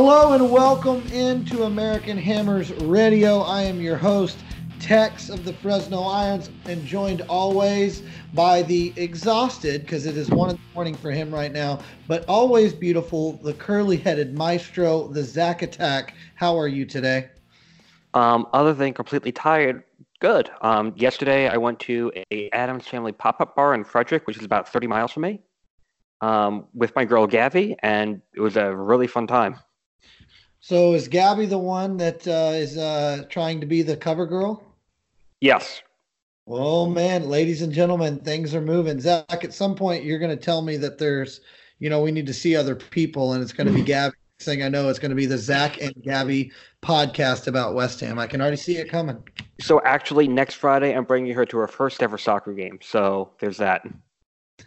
Hello and welcome into American Hammers Radio. I am your host, Tex of the Fresno Irons, and joined always by the exhausted, because it is one in the morning for him right now, but always beautiful, the curly headed maestro, the Zach Attack. How are you today? Um, other than completely tired, good. Um, yesterday I went to a Addams Family pop up bar in Frederick, which is about 30 miles from me, um, with my girl Gabby, and it was a really fun time. So is Gabby the one that uh, is uh, trying to be the cover girl? Yes. Oh man, ladies and gentlemen, things are moving. Zach, at some point you're going to tell me that there's, you know, we need to see other people, and it's going to be Gabby. Thing I know it's going to be the Zach and Gabby podcast about West Ham. I can already see it coming. So actually, next Friday I'm bringing her to her first ever soccer game. So there's that.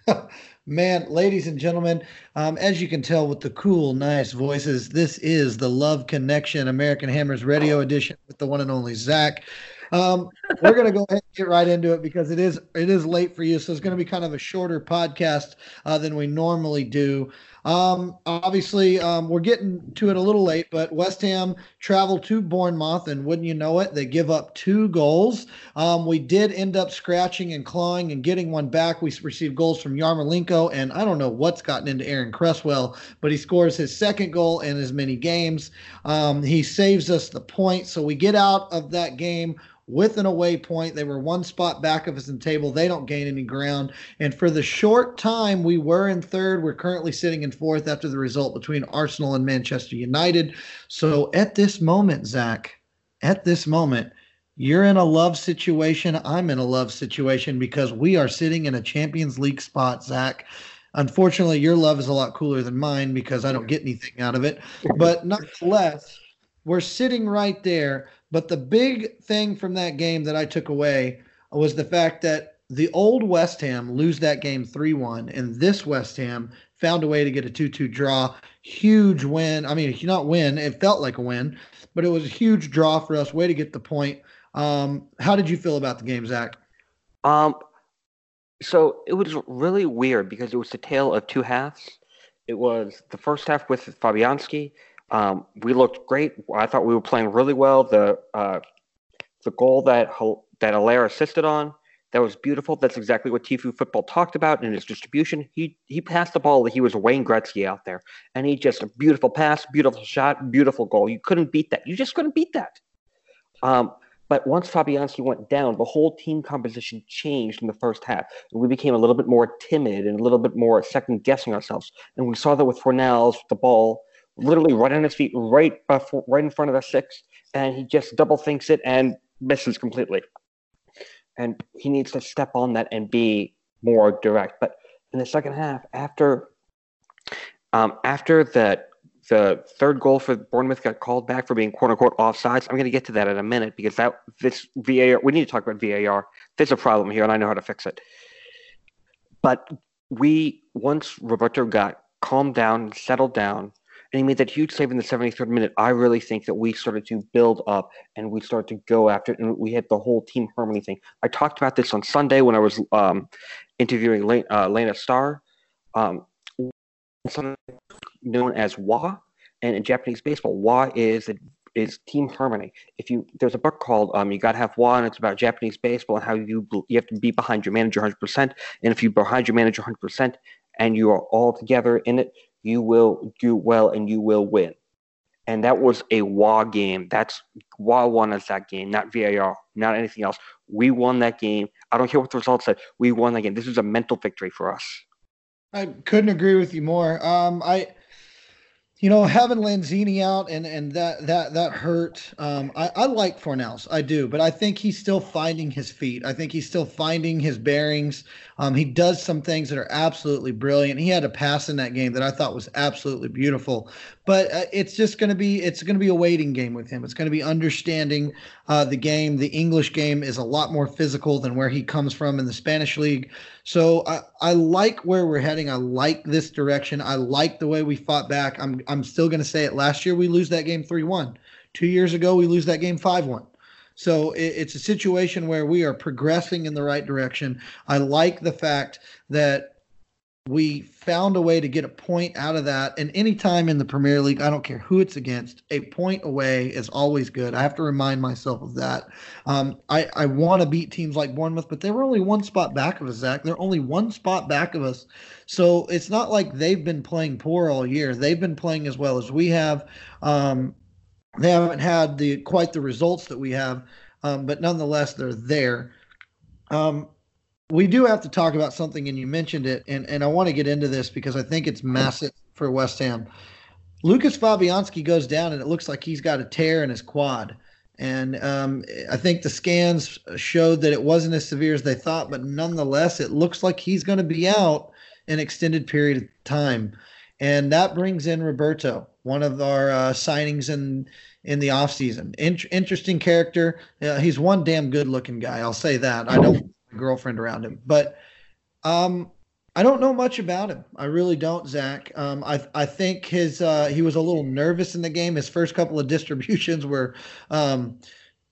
Man, ladies and gentlemen, um, as you can tell with the cool, nice voices, this is the Love Connection American Hammers Radio Edition with the one and only Zach. Um, we're gonna go ahead and get right into it because it is it is late for you, so it's gonna be kind of a shorter podcast uh, than we normally do. Um, obviously, um, we're getting to it a little late, but West Ham traveled to Bournemouth, and wouldn't you know it, they give up two goals. Um, we did end up scratching and clawing and getting one back. We received goals from Yarmolenko, and I don't know what's gotten into Aaron Cresswell, but he scores his second goal in as many games. Um, he saves us the point, so we get out of that game with an away point. They were one spot back of us in the table. They don't gain any ground. And for the short time we were in third, we're currently sitting in fourth after the result between Arsenal and Manchester United. So at this moment, Zach, at this moment, you're in a love situation. I'm in a love situation because we are sitting in a Champions League spot, Zach. Unfortunately, your love is a lot cooler than mine because I don't get anything out of it. But nonetheless, we're sitting right there but the big thing from that game that I took away was the fact that the old West Ham lose that game 3 1, and this West Ham found a way to get a 2 2 draw. Huge win. I mean, not win, it felt like a win, but it was a huge draw for us. Way to get the point. Um, how did you feel about the game, Zach? Um, so it was really weird because it was the tale of two halves. It was the first half with Fabianski, um, we looked great. I thought we were playing really well. The uh, the goal that that Haller assisted on that was beautiful. That's exactly what Tifo football talked about in his distribution. He he passed the ball he was Wayne Gretzky out there, and he just a beautiful pass, beautiful shot, beautiful goal. You couldn't beat that. You just couldn't beat that. Um, but once Fabianski went down, the whole team composition changed in the first half. And we became a little bit more timid and a little bit more second guessing ourselves. And we saw that with Fornals, with the ball literally right on his feet, right before, right in front of the six, and he just double thinks it and misses completely. And he needs to step on that and be more direct. But in the second half, after um, after the the third goal for Bournemouth got called back for being quote unquote offsides. I'm going to get to that in a minute because that this VAR we need to talk about VAR. There's a problem here, and I know how to fix it. But we once Roberto got calmed down, settled down, and he made that huge save in the 73rd minute. I really think that we started to build up and we started to go after it, and we had the whole team harmony thing. I talked about this on Sunday when I was um, interviewing Lena, uh, Lena Starr, um, known as WA, and in Japanese baseball, WA is is team harmony. If you there's a book called um, "You Got to Have WA," and it's about Japanese baseball and how you you have to be behind your manager 100. percent And if you're behind your manager 100 percent and you are all together in it, you will do well and you will win. And that was a WA game. That's WA won us that game, not VAR, not anything else. We won that game. I don't care what the results said. We won that game. This was a mental victory for us. I couldn't agree with you more. Um, I you know, having Lanzini out and and that that that hurt. Um, I, I like Fornals, I do, but I think he's still finding his feet. I think he's still finding his bearings. Um, he does some things that are absolutely brilliant. He had a pass in that game that I thought was absolutely beautiful. But uh, it's just going to be it's going to be a waiting game with him. It's going to be understanding uh, the game. The English game is a lot more physical than where he comes from in the Spanish league. So I, I like where we're heading. I like this direction. I like the way we fought back. I'm I'm still going to say it. Last year we lose that game three one. Two years ago we lose that game five one. So it, it's a situation where we are progressing in the right direction. I like the fact that we found a way to get a point out of that. And anytime in the Premier League, I don't care who it's against, a point away is always good. I have to remind myself of that. Um, I, I want to beat teams like Bournemouth, but they were only one spot back of us, Zach. They're only one spot back of us. So it's not like they've been playing poor all year. They've been playing as well as we have. Um, they haven't had the quite the results that we have, um, but nonetheless, they're there. Um, we do have to talk about something, and you mentioned it, and, and I want to get into this because I think it's massive for West Ham. Lucas Fabianski goes down, and it looks like he's got a tear in his quad. And um, I think the scans showed that it wasn't as severe as they thought, but nonetheless, it looks like he's going to be out an extended period of time. And that brings in Roberto, one of our uh, signings in in the offseason. In- interesting character. Uh, he's one damn good looking guy. I'll say that. I don't girlfriend around him. But um, I don't know much about him. I really don't, Zach. Um, I I think his uh, he was a little nervous in the game. His first couple of distributions were um,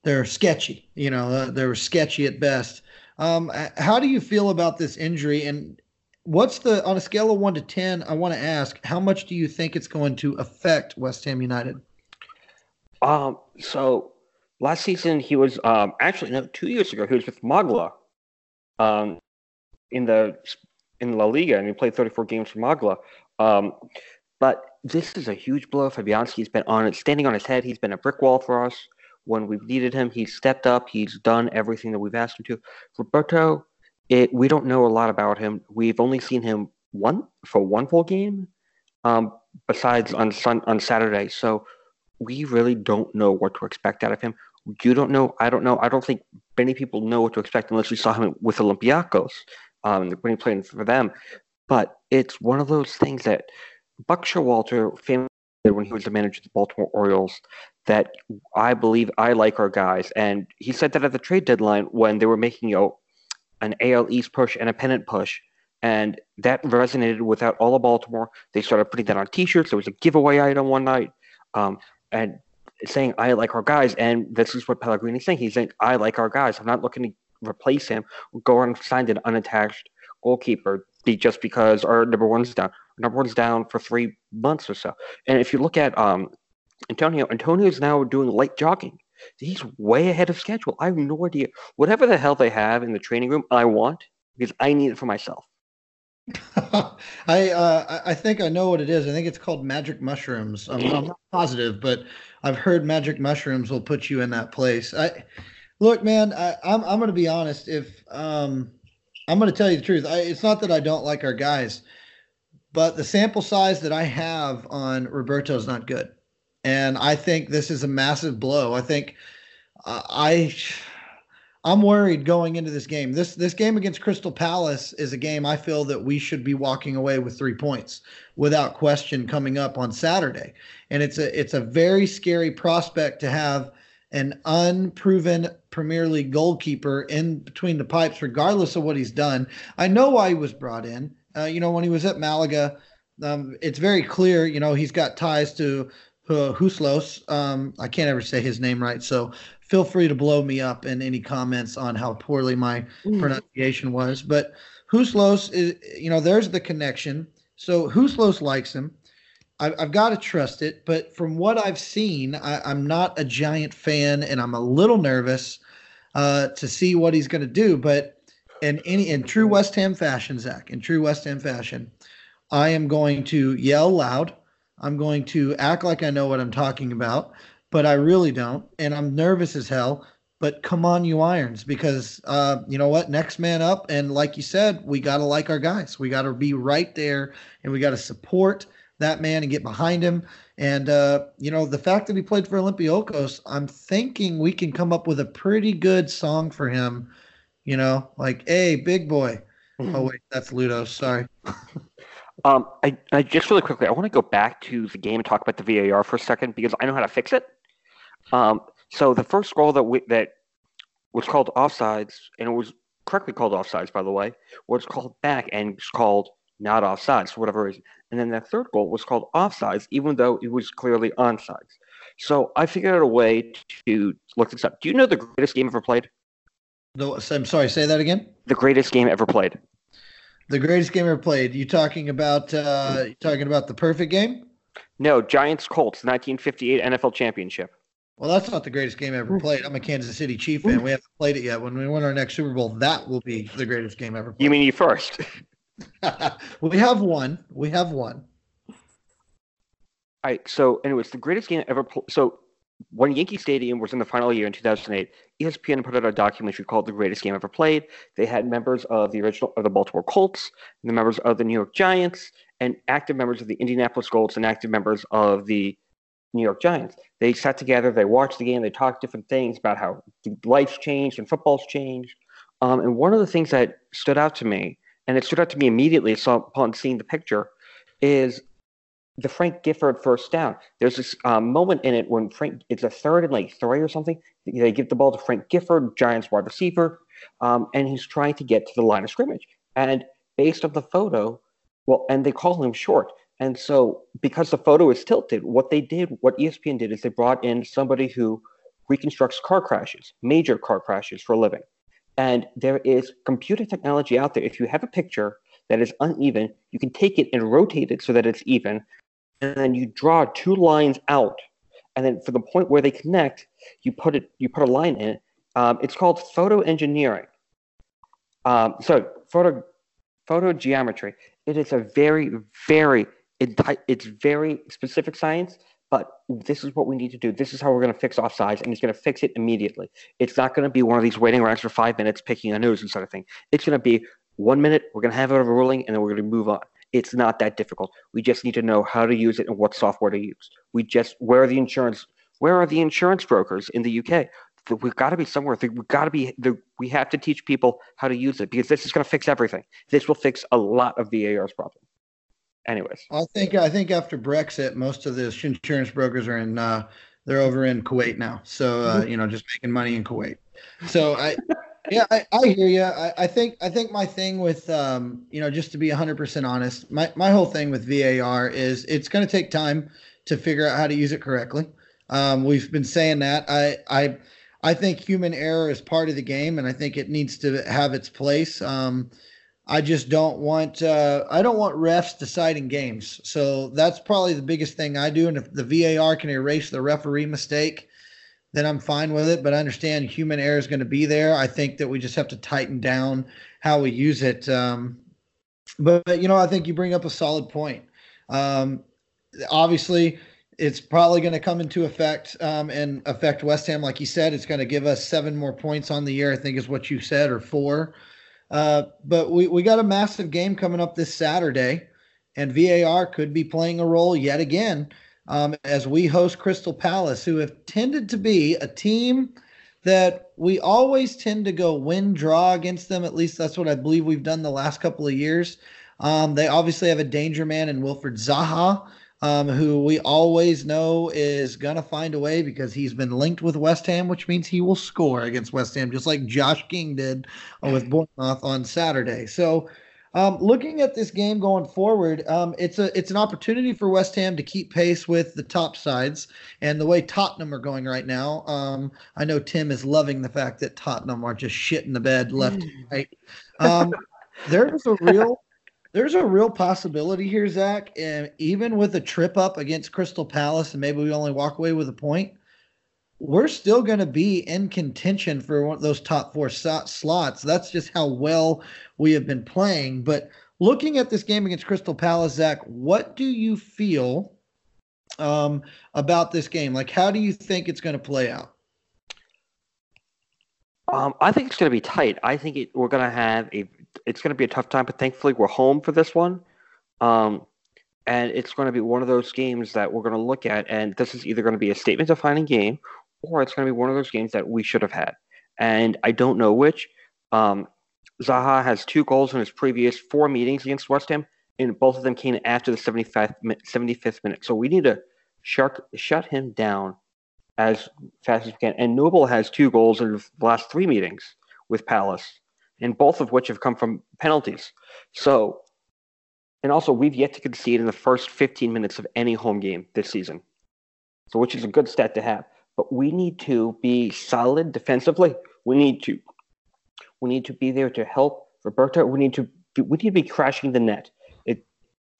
they're sketchy. You know, uh, they were sketchy at best. Um, how do you feel about this injury? And what's the on a scale of one to ten? I want to ask, how much do you think it's going to affect West Ham United? Um. So last season he was um actually no two years ago he was with Malaga um, in the in La Liga, and he played 34 games for Malaga. Um, but this is a huge blow. Fabianski's been on standing on his head. He's been a brick wall for us when we've needed him. He's stepped up. He's done everything that we've asked him to. Roberto, it, we don't know a lot about him. We've only seen him one for one full game, um, besides on sun, on Saturday. So we really don't know what to expect out of him you don't know. I don't know. I don't think many people know what to expect unless we saw him with Olympiacos um, when he played for them. But it's one of those things that Buck Showalter famously when he was the manager of the Baltimore Orioles that I believe I like our guys, and he said that at the trade deadline when they were making know, an AL East push and a pennant push. And that resonated without all of Baltimore. They started putting that on T-shirts. There was a giveaway item one night, um, and saying I like our guys, and this is what Pellegrini's saying. He's saying I like our guys. I'm not looking to replace him. Go and find an unattached goalkeeper just because our number one's down. Our number one's down for three months or so. And if you look at um, Antonio, Antonio's now doing light jogging. He's way ahead of schedule. I have no idea. Whatever the hell they have in the training room, I want because I need it for myself. I uh, I think I know what it is. I think it's called magic mushrooms. I'm, I'm, not positive, but I've heard magic mushrooms will put you in that place. I look, man. I, am I'm, I'm going to be honest. If um, I'm going to tell you the truth, I, it's not that I don't like our guys, but the sample size that I have on Roberto is not good, and I think this is a massive blow. I think uh, I I'm worried going into this game. This this game against Crystal Palace is a game I feel that we should be walking away with three points without question coming up on Saturday. And it's a it's a very scary prospect to have an unproven Premier League goalkeeper in between the pipes, regardless of what he's done. I know why he was brought in. Uh, you know, when he was at Malaga, um, it's very clear. You know, he's got ties to Huslos. Um, I can't ever say his name right, so feel free to blow me up in any comments on how poorly my mm. pronunciation was. But Huslos is, you know, there's the connection. So Huslos likes him. I, I've, got to trust it. But from what I've seen, I, am not a giant fan, and I'm a little nervous uh, to see what he's going to do. But in any in true West Ham fashion, Zach, in true West Ham fashion, I am going to yell loud. I'm going to act like I know what I'm talking about but I really don't. And I'm nervous as hell. But come on, you irons, because uh, you know what? Next man up. And like you said, we got to like our guys. We got to be right there and we got to support that man and get behind him. And, uh, you know, the fact that he played for Olympiacos, I'm thinking we can come up with a pretty good song for him. You know, like, hey, big boy. Mm-hmm. Oh, wait, that's Ludo. Sorry. um, I, I just really quickly, I want to go back to the game and talk about the VAR for a second because I know how to fix it. Um, so the first goal that we, that was called offsides, and it was correctly called offsides, by the way, was called back and was called not offsides for whatever reason. And then the third goal was called offsides, even though it was clearly onside. So I figured out a way to look this up. Do you know the greatest game ever played? No, I'm sorry. Say that again. The greatest game ever played. The greatest game ever played. You talking about uh you talking about the perfect game? No, Giants Colts, 1958 NFL Championship. Well, that's not the greatest game ever played. I'm a Kansas City Chief fan. We haven't played it yet. When we win our next Super Bowl, that will be the greatest game ever played. You mean you first? we have one. We have one. All right. So, anyways, the greatest game ever. Pl- so, when Yankee Stadium was in the final year in 2008, ESPN put out a documentary called "The Greatest Game Ever Played." They had members of the original of the Baltimore Colts, the members of the New York Giants, and active members of the Indianapolis Colts and active members of the New York Giants. They sat together, they watched the game, they talked different things about how life's changed and football's changed. Um, and one of the things that stood out to me, and it stood out to me immediately upon seeing the picture, is the Frank Gifford first down. There's this um, moment in it when Frank, it's a third and like three or something. They give the ball to Frank Gifford, Giants wide receiver, um, and he's trying to get to the line of scrimmage. And based on the photo, well, and they call him short. And so, because the photo is tilted, what they did, what ESPN did, is they brought in somebody who reconstructs car crashes, major car crashes for a living. And there is computer technology out there. If you have a picture that is uneven, you can take it and rotate it so that it's even. And then you draw two lines out. And then for the point where they connect, you put it, you put a line in it. Um, it's called photo engineering. Um, so photo, photo geometry. It is a very, very it's very specific science, but this is what we need to do. This is how we're going to fix offsides, and it's going to fix it immediately. It's not going to be one of these waiting rounds for five minutes picking a nose and sort of thing. It's going to be one minute, we're going to have it overruling, and then we're going to move on. It's not that difficult. We just need to know how to use it and what software to use. We just where are the insurance where are the insurance brokers in the UK? We've got to be somewhere. We've got to be. We have to teach people how to use it because this is going to fix everything. This will fix a lot of VAR's problems anyways. I think I think after Brexit, most of the insurance brokers are in uh, they're over in Kuwait now. So uh, mm-hmm. you know, just making money in Kuwait. So I. yeah, I, I hear you. I, I, think I think my thing with um, you know, just to be 100% honest, my my whole thing with VAR is it's going to take time to figure out how to use it correctly. Um, we've been saying that. I I I think human error is part of the game, and I think it needs to have its place. Um, I just don't want uh, I don't want refs deciding games. So that's probably the biggest thing I do. And if the VAR can erase the referee mistake, then I'm fine with it. But I understand human error is going to be there. I think that we just have to tighten down how we use it. Um, but, but, you know, I think you bring up a solid point. Um, obviously, it's probably going to come into effect um, and affect West Ham, like you said. It's going to give us seven more points on the year. I think is what you said, or four. Uh, but we, we got a massive game coming up this Saturday, and VAR could be playing a role yet again um, as we host Crystal Palace, who have tended to be a team that we always tend to go win draw against them. At least that's what I believe we've done the last couple of years. Um, they obviously have a danger man in Wilfried Zaha um, who we always know is going to find a way because he's been linked with West Ham, which means he will score against West Ham, just like Josh King did with Bournemouth on Saturday. So, um, looking at this game going forward, um, it's a it's an opportunity for West Ham to keep pace with the top sides and the way Tottenham are going right now. Um, I know Tim is loving the fact that Tottenham are just shit in the bed left and right. Um, there's a real there's a real possibility here, Zach. And even with a trip up against Crystal Palace, and maybe we only walk away with a point, we're still going to be in contention for one of those top four slots. That's just how well we have been playing. But looking at this game against Crystal Palace, Zach, what do you feel um, about this game? Like, how do you think it's going to play out? Um, I think it's going to be tight. I think it, we're going to have a it's going to be a tough time, but thankfully we're home for this one. Um, and it's going to be one of those games that we're going to look at, and this is either going to be a statement defining game or it's going to be one of those games that we should have had. And I don't know which. Um, Zaha has two goals in his previous four meetings against West Ham, and both of them came after the 75th, 75th minute. So we need to shut, shut him down as fast as we can. And Noble has two goals in the last three meetings with Palace and both of which have come from penalties. So, and also we've yet to concede in the first 15 minutes of any home game this season. So, which is a good stat to have. But we need to be solid defensively. We need to we need to be there to help Roberto. We need to we need to be crashing the net. It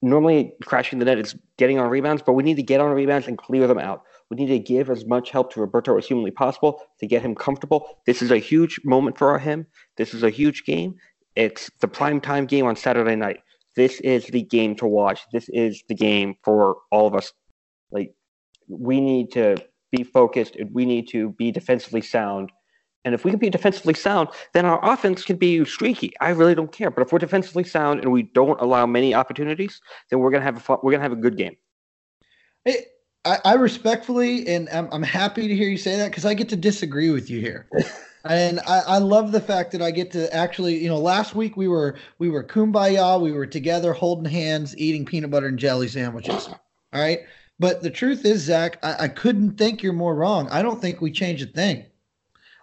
normally crashing the net is getting on rebounds, but we need to get on rebounds and clear them out. We need to give as much help to Roberto as humanly possible to get him comfortable. This is a huge moment for him. This is a huge game. It's the prime time game on Saturday night. This is the game to watch. This is the game for all of us. Like we need to be focused and we need to be defensively sound. And if we can be defensively sound, then our offense can be streaky. I really don't care. But if we're defensively sound and we don't allow many opportunities, then we're gonna have a fun, we're gonna have a good game. Hey, I, I respectfully and I'm, I'm happy to hear you say that because I get to disagree with you here. and I, I love the fact that I get to actually, you know, last week we were we were kumbaya, we were together holding hands, eating peanut butter and jelly sandwiches. All right. But the truth is, Zach, I, I couldn't think you're more wrong. I don't think we change a thing.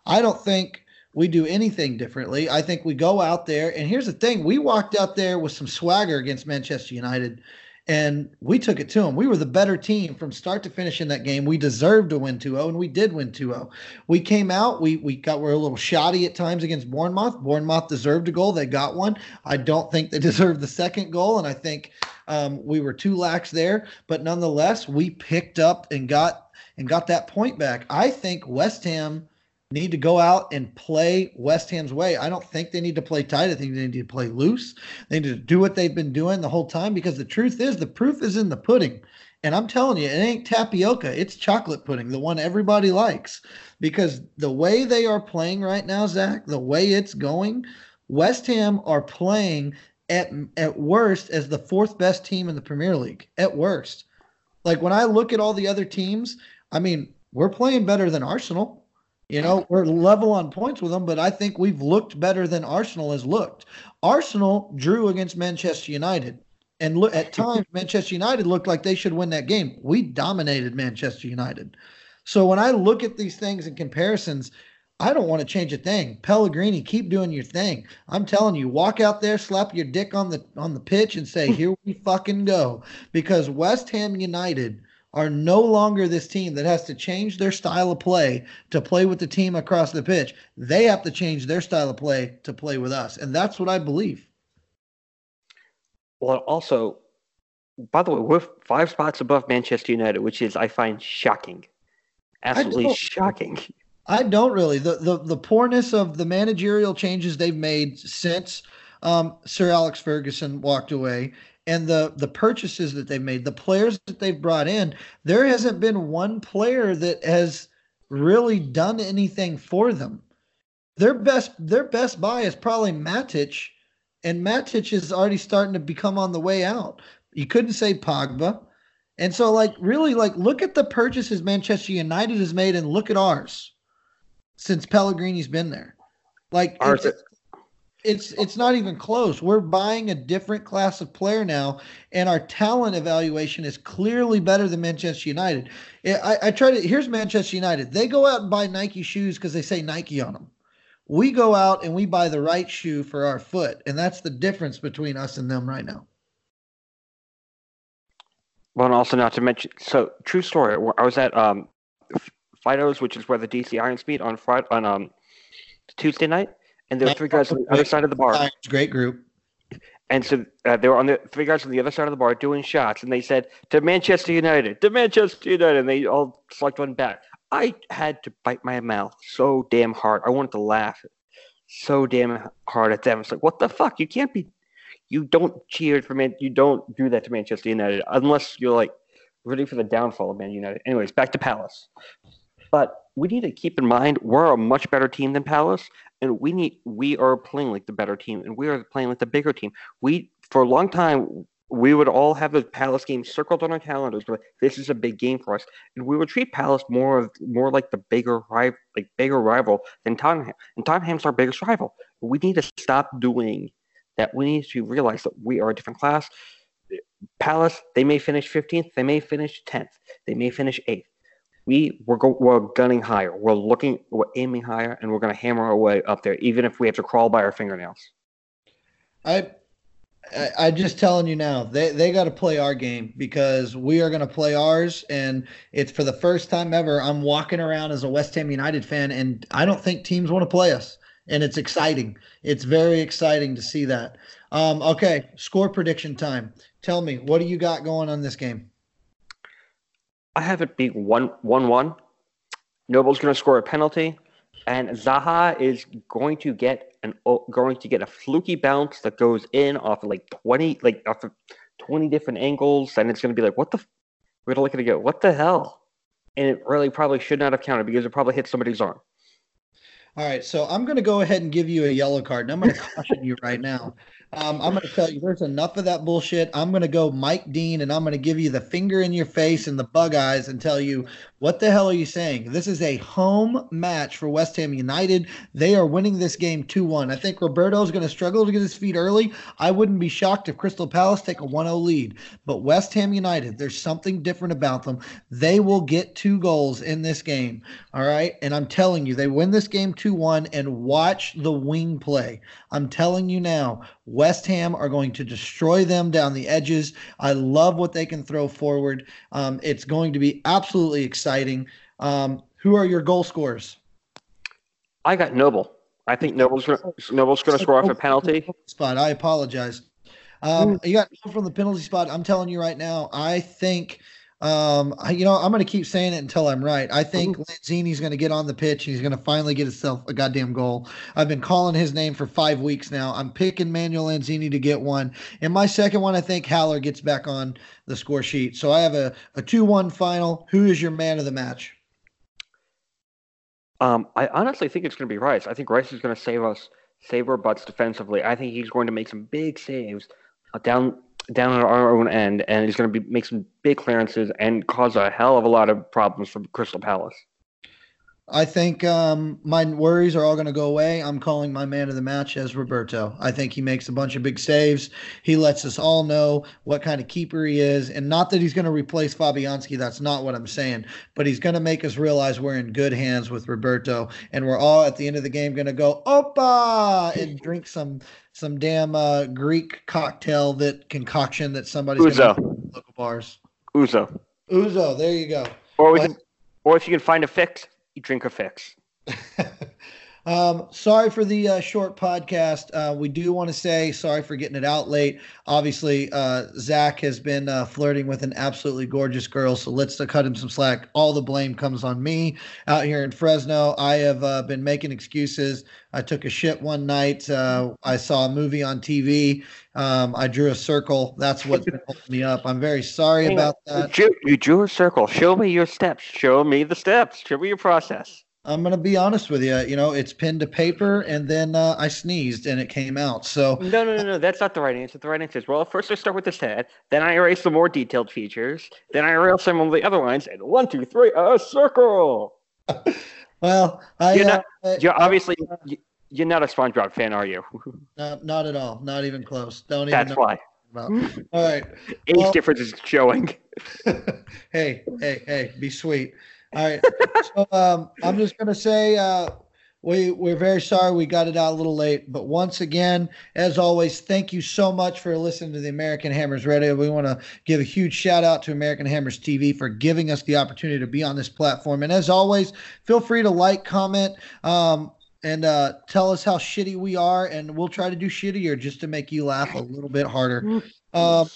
I don't think we do anything differently. I think we go out there, and here's the thing: we walked out there with some swagger against Manchester United, and we took it to them. We were the better team from start to finish in that game. We deserved to win 2-0, and we did win 2-0. We came out, we we got we're a little shoddy at times against Bournemouth. Bournemouth deserved a goal. They got one. I don't think they deserved the second goal, and I think um, we were too lax there, but nonetheless, we picked up and got and got that point back. I think West Ham need to go out and play West Ham's way. I don't think they need to play tight. I think they need to play loose. They need to do what they've been doing the whole time because the truth is the proof is in the pudding. And I'm telling you, it ain't tapioca, it's chocolate pudding, the one everybody likes. Because the way they are playing right now, Zach, the way it's going, West Ham are playing at at worst as the fourth best team in the Premier League. At worst. Like when I look at all the other teams, I mean, we're playing better than Arsenal. You know, we're level on points with them, but I think we've looked better than Arsenal has looked. Arsenal drew against Manchester United. And look, at times, Manchester United looked like they should win that game. We dominated Manchester United. So when I look at these things and comparisons, I don't want to change a thing. Pellegrini, keep doing your thing. I'm telling you, walk out there, slap your dick on the on the pitch, and say, "Here we fucking go." Because West Ham United are no longer this team that has to change their style of play to play with the team across the pitch. They have to change their style of play to play with us, and that's what I believe. Well, also, by the way, we're five spots above Manchester United, which is I find shocking, absolutely shocking. I don't really. The, the the poorness of the managerial changes they've made since um, Sir Alex Ferguson walked away, and the the purchases that they've made, the players that they've brought in, there hasn't been one player that has really done anything for them. Their best their best buy is probably Matic, and Matic is already starting to become on the way out. You couldn't say Pogba. And so like really like look at the purchases Manchester United has made and look at ours since Pellegrini's been there. Like it's, it's it's not even close. We're buying a different class of player now, and our talent evaluation is clearly better than Manchester United. I, I try to here's Manchester United. They go out and buy Nike shoes because they say Nike on them. We go out and we buy the right shoe for our foot, and that's the difference between us and them right now. Well, and also not to mention, so true story. I was at um, Fido's, which is where the DC Irons meet on Friday on um Tuesday night, and there were three guys on the other side of the bar. Great group. And so uh, they were on the three guys on the other side of the bar doing shots, and they said to Manchester United, to Manchester United, and they all slugged one back. I had to bite my mouth so damn hard. I wanted to laugh so damn hard at them. It's like, what the fuck? You can't be. You don't cheer for Man. You don't do that to Manchester United unless you're like ready for the downfall of Man United. Anyways, back to Palace. But we need to keep in mind we're a much better team than Palace, and we need we are playing like the better team, and we are playing like the bigger team. We for a long time we would all have the Palace game circled on our calendars, but this is a big game for us, and we would treat Palace more of more like the bigger rival, like bigger rival than Tottenham. And Tottenham's our biggest rival. We need to stop doing that. We need to realize that we are a different class. Palace, they may finish 15th, they may finish 10th, they may finish 8th we we're, go, we're gunning higher. We're looking, we're aiming higher, and we're going to hammer our way up there, even if we have to crawl by our fingernails. I, I, I'm just telling you now, they they got to play our game because we are going to play ours, and it's for the first time ever. I'm walking around as a West Ham United fan, and I don't think teams want to play us, and it's exciting. It's very exciting to see that. Um, okay, score prediction time. Tell me, what do you got going on this game? I have it being one one one. Noble's going to score a penalty, and Zaha is going to get an going to get a fluky bounce that goes in off of like twenty like off of twenty different angles, and it's going to be like, what the? We're going to look at it go, what the hell? And it really probably should not have counted because it probably hit somebody's arm. All right, so I'm going to go ahead and give you a yellow card, and I'm going to caution you right now. Um, I'm going to tell you, there's enough of that bullshit. I'm going to go Mike Dean, and I'm going to give you the finger in your face and the bug eyes and tell you, what the hell are you saying? This is a home match for West Ham United. They are winning this game 2 1. I think Roberto's going to struggle to get his feet early. I wouldn't be shocked if Crystal Palace take a 1 0 lead. But West Ham United, there's something different about them. They will get two goals in this game. All right. And I'm telling you, they win this game 2 1 and watch the wing play. I'm telling you now, West Ham are going to destroy them down the edges. I love what they can throw forward. Um, it's going to be absolutely exciting. Um, who are your goal scorers? I got Noble. I think Noble's gonna, Noble's going to score off a penalty spot. I apologize. Um, you got from the penalty spot. I'm telling you right now. I think um, you know, I'm going to keep saying it until I'm right. I think Lanzini's going to get on the pitch and he's going to finally get himself a goddamn goal. I've been calling his name for five weeks now. I'm picking Manuel Lanzini to get one. And my second one, I think Haller gets back on the score sheet. So I have a, a 2 1 final. Who is your man of the match? Um, I honestly think it's going to be Rice. I think Rice is going to save us, save our butts defensively. I think he's going to make some big saves uh, down down at our own end, and he's going to be make some big clearances and cause a hell of a lot of problems for Crystal Palace. I think um, my worries are all going to go away. I'm calling my man of the match as Roberto. I think he makes a bunch of big saves. He lets us all know what kind of keeper he is. And not that he's going to replace Fabianski. That's not what I'm saying. But he's going to make us realize we're in good hands with Roberto. And we're all at the end of the game going to go, Opa! and drink some some damn uh, Greek cocktail that concoction that somebody's Ouzo. local bars. Uzo. Uzo. There you go. Or we but, can, or if you can find a fix, you drink a fix. Um, sorry for the uh, short podcast. Uh, we do want to say sorry for getting it out late. Obviously, uh, Zach has been uh, flirting with an absolutely gorgeous girl, so let's uh, cut him some slack. All the blame comes on me out here in Fresno. I have uh, been making excuses. I took a shit one night. I saw a movie on TV. Um, I drew a circle. That's what holding me up. I'm very sorry about that. You drew, you drew a circle. Show me your steps. Show me the steps. Show me your process. I'm gonna be honest with you. You know, it's pen to paper, and then uh, I sneezed and it came out. So no, no, no, no. That's not the right answer. The right answer is well, first I start with the head. then I erase the more detailed features, then I erase some of the other lines, and one, two, three, a circle. well, I, you're, not, uh, you're obviously uh, you're not a SpongeBob fan, are you? no, not at all. Not even close. Don't even. That's why. All right. Age well, difference is showing. hey, hey, hey! Be sweet. All right. so um, I'm just going to say uh, we we're very sorry we got it out a little late, but once again, as always, thank you so much for listening to the American Hammers Radio. We want to give a huge shout out to American Hammers TV for giving us the opportunity to be on this platform. And as always, feel free to like, comment. Um, and uh, tell us how shitty we are, and we'll try to do shittier just to make you laugh a little bit harder. Um,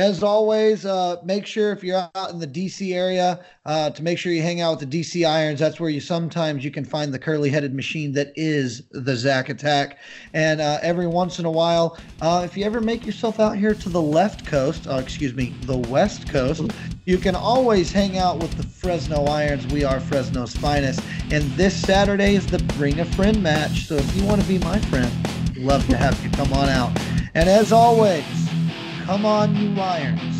as always, uh, make sure if you're out in the DC area uh, to make sure you hang out with the DC Irons. That's where you sometimes you can find the curly-headed machine that is the Zach Attack. And uh, every once in a while, uh, if you ever make yourself out here to the left coast, uh, excuse me, the west coast, you can always hang out with the Fresno Irons. We are Fresno's finest. And this Saturday is the Bring a Friend match. So if you want to be my friend, love to have you come on out. And as always. Come on, you Irons.